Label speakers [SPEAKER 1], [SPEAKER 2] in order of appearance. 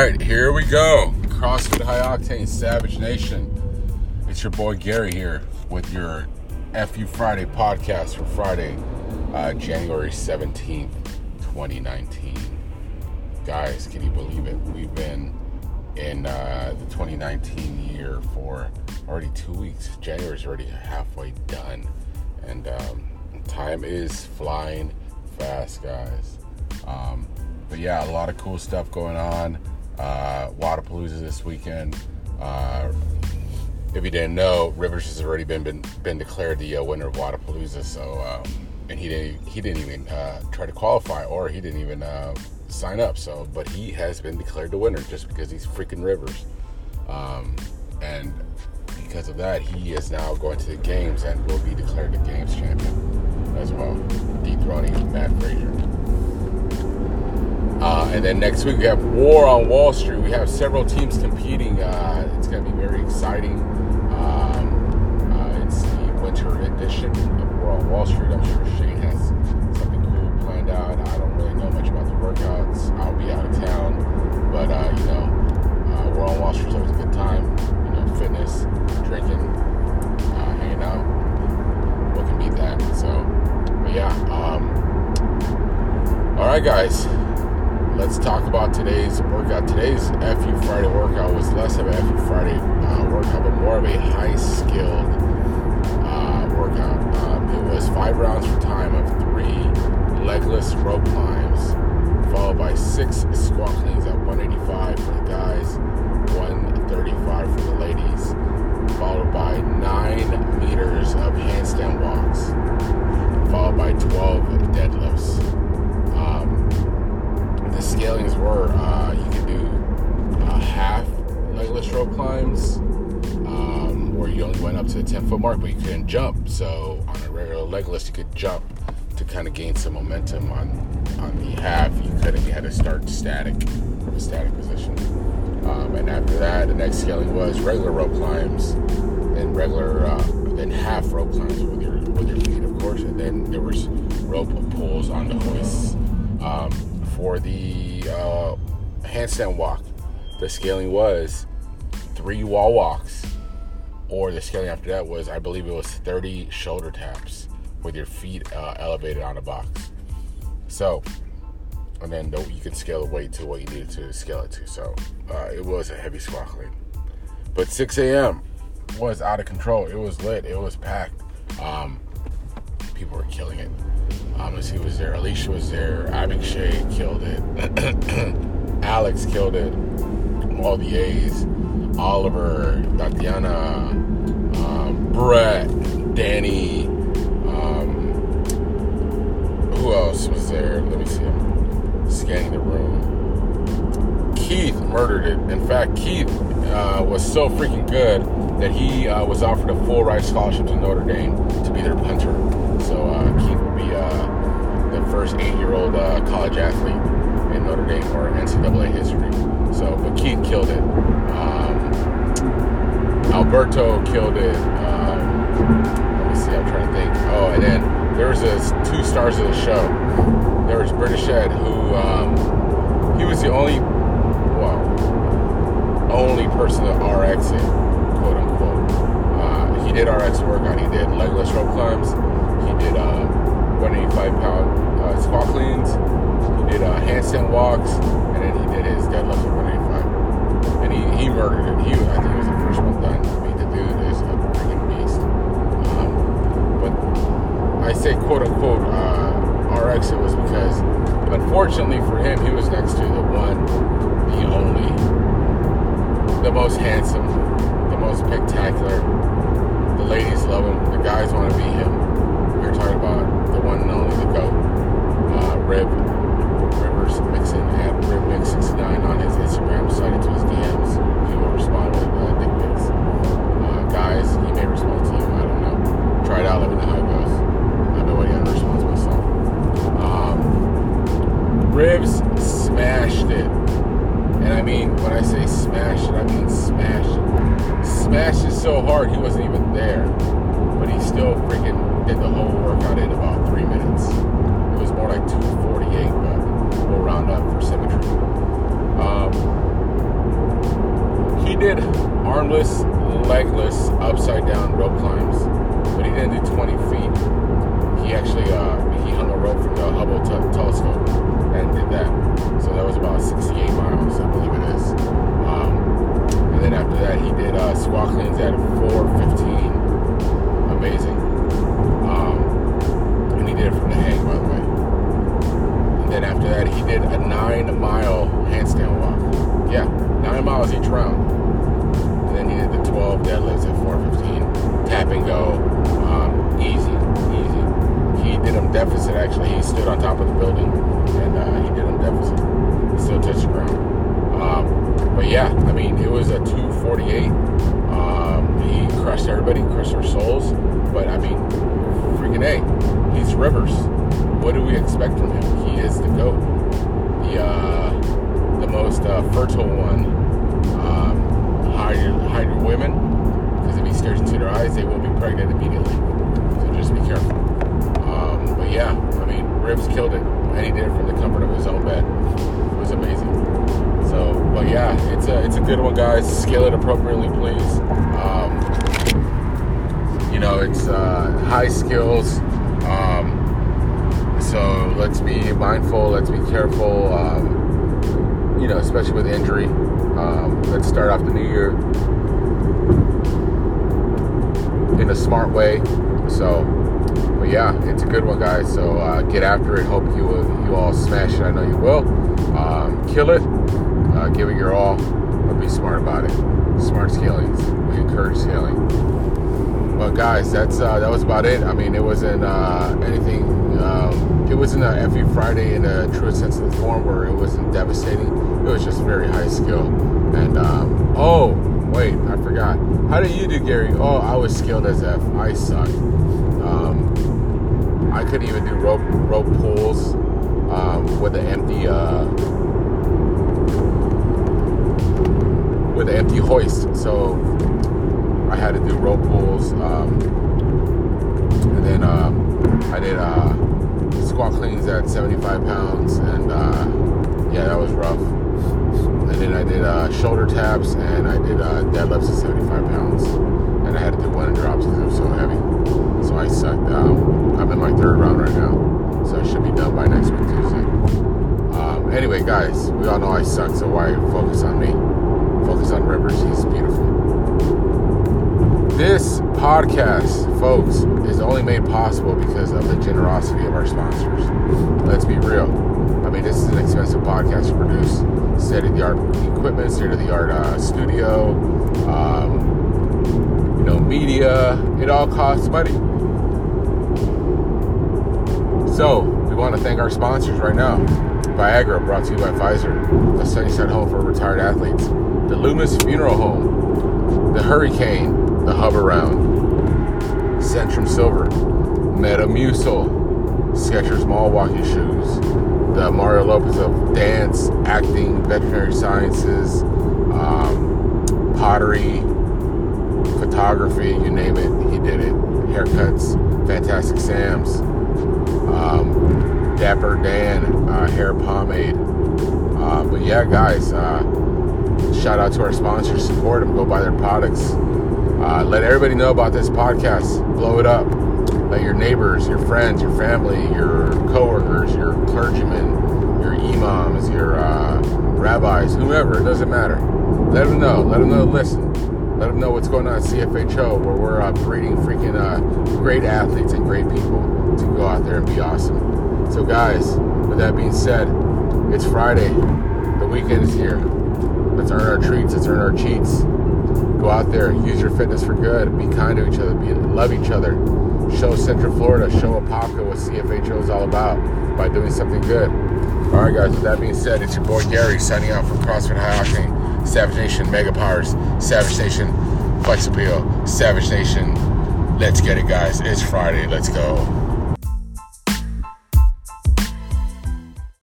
[SPEAKER 1] right, here we go. CrossFit High Octane Savage Nation. It's your boy Gary here with your FU Friday podcast for Friday, uh, January 17th, 2019. Guys, can you believe it? We've been in uh, the 2019 year for already two weeks. January's already halfway done. And um, time is flying fast, guys. Um, but yeah, a lot of cool stuff going on. Uh, Wodapalooza this weekend. Uh, if you didn't know, Rivers has already been been, been declared the uh, winner of Wodapalooza. So, um, and he didn't he didn't even uh, try to qualify, or he didn't even uh, sign up. So, but he has been declared the winner just because he's freaking Rivers. Um, and because of that, he is now going to the games and will be declared the games champion as well, dethroning Mat Fraser. Uh, and then next week we have War on Wall Street. We have several teams competing. Uh, it's going to be very exciting. Um, uh, it's the winter edition of War on Wall Street. I'm sure Shane has something cool planned out. I don't really know much about the workouts. I'll be out of town, but uh, you know, uh, War on Wall Street is always a good time. You know, fitness, drinking, uh, hanging out. What can beat that? So, but yeah. Um, all right, guys let's talk about today's workout. Today's FU Friday workout was less of a FU Friday uh, workout, but more of a high skilled uh, workout. Um, it was five rounds for time of three legless rope climbs, followed by six squat cleans at 185 for the guys, 135 for the ladies, followed by nine meters of handstand walks, followed by 12 deadlifts. Scalings were uh, you can do uh, half legless rope climbs, um, where you only went up to the 10 foot mark, but you couldn't jump. So on a regular legless, you could jump to kind of gain some momentum on on the half. You couldn't. You had to start static from a static position. Um, and after that, the next scaling was regular rope climbs and regular uh, half rope climbs with your with your feet, of course. And then there was rope pulls on the hoists. Um, for the uh, handstand walk, the scaling was three wall walks, or the scaling after that was, I believe it was 30 shoulder taps with your feet uh, elevated on a box. So, and then the, you can scale the weight to what you needed to scale it to. So, uh, it was a heavy squat clean. But 6 a.m. was out of control. It was lit. It was packed. Um, people were killing it. Um, he was there. Alicia was there. Abikshay killed it. Alex killed it. All the A's. Oliver, Tatiana, um, Brett, Danny. Um, who else was there? Let me see. I'm scanning the room. Keith murdered it. In fact, Keith uh, was so freaking good that he uh, was offered a full ride scholarship to Notre Dame to be their punter. So uh, Keith will be uh, the first eight-year-old uh, college athlete in Notre Dame or NCAA history. So, but Keith killed it. Um, Alberto killed it. Um, let me see. I'm trying to think. Oh, and then there was a, two stars of the show. There was British Ed, who um, he was the only, only person to RX it, quote unquote. Uh, he did RX workout. He did legless rope climbs. He did uh, 185 pound uh, squat cleans. He did uh, handstand walks, and then he did his deadlift at 185. And he, he murdered it. He, I think he was the first one done. I mean, the dude is a freaking beast. Um, but I say quote unquote uh, RX it was because, unfortunately for him, he was next to the one, the only, the most handsome, the most spectacular. The ladies love him. The guys want to be him. We were talking about the one and only, the GOAT, uh, Rib, Rivers Mixon at RibMix69 on smashed it so hard he wasn't even there. But he still freaking did the whole workout in about three minutes. It was more like 248, but we'll round up for symmetry. Um, he did armless, legless, upside down rope climbs. And it from the. And then after that, he did a nine mile handstand walk. Yeah, nine miles each round. And then he did the 12 deadlifts at 415. Tap and go. Um, easy, easy. He did them deficit actually. He stood on top of the building and uh, he did them deficit. Eyes, they will be pregnant immediately. So just be careful. Um, but yeah, I mean, Ribs killed it, and he did it from the comfort of his own bed. It was amazing. So, but yeah, it's a it's a good one, guys. Scale it appropriately, please. Um, you know, it's uh, high skills. Um, so let's be mindful. Let's be careful. Um, you know, especially with injury. Um, let's start off the new year in a smart way. So, but yeah, it's a good one, guys. So uh, get after it. Hope you you all smash it. I know you will. Um, kill it. Uh, give it your all. But be smart about it. Smart scaling. We encourage scaling. But guys, that's uh, that was about it. I mean, it wasn't uh, anything. Um, it wasn't FU Friday in a true sense of the form where it wasn't devastating. It was just very high skill. And um, oh, wait, I forgot. How did you do, Gary? Oh, I was skilled as F. I suck. Um, I couldn't even do rope rope pulls um, with an empty uh, with an empty hoist. So I had to do rope pulls, um, and then um, I did uh, squat cleans at 75 pounds, and uh, yeah, that was rough. And then I did uh, shoulder taps, and I did uh, deadlifts at 75 pounds, and I had to do one drops because it was so heavy. So I sucked. Um, I'm in my third round right now, so I should be done by next week Tuesday. Um, anyway, guys, we all know I suck, so why focus on me? Focus on Rivers. He's beautiful. This podcast, folks, is only made possible because of the generosity of our sponsors. Let's be real. I mean, this is an expensive podcast to produce. State of the art equipment, state of the art uh, studio, um, you know, media. It all costs money. So, we want to thank our sponsors right now. Viagra, brought to you by Pfizer. The Sunnyside Home for Retired Athletes. The Loomis Funeral Home. The HurryCane, the Hoveround. Centrum Silver. Metamucil. Skechers Mall Walking Shoes. The Mario Lopez of dance, acting, veterinary sciences, um, pottery, photography, you name it, he did it. Haircuts, Fantastic Sam's, um, Dapper Dan, uh, hair pomade. Uh, but yeah, guys, uh, shout out to our sponsors. Support them. Go buy their products. Uh, let everybody know about this podcast. Blow it up. Let your neighbors, your friends, your family, your coworkers, your clergymen, your imams, your uh, rabbis, whomever, it doesn't matter. Let them know. Let them know listen. Let them know what's going on at CFHO, where we're uh, breeding freaking uh, great athletes and great people to go out there and be awesome. So, guys, with that being said, it's Friday. The weekend is here. Let's earn our treats. Let's earn our cheats. Go out there, and use your fitness for good. Be kind to each other. Be, love each other. Show Central Florida, show Apopka what CFHO is all about by doing something good. All right, guys. With that being said, it's your boy Gary signing out from CrossFit High Octane, Savage Nation Mega Powers, Savage Nation Flex Appeal, Savage Nation. Let's get it, guys. It's Friday. Let's go.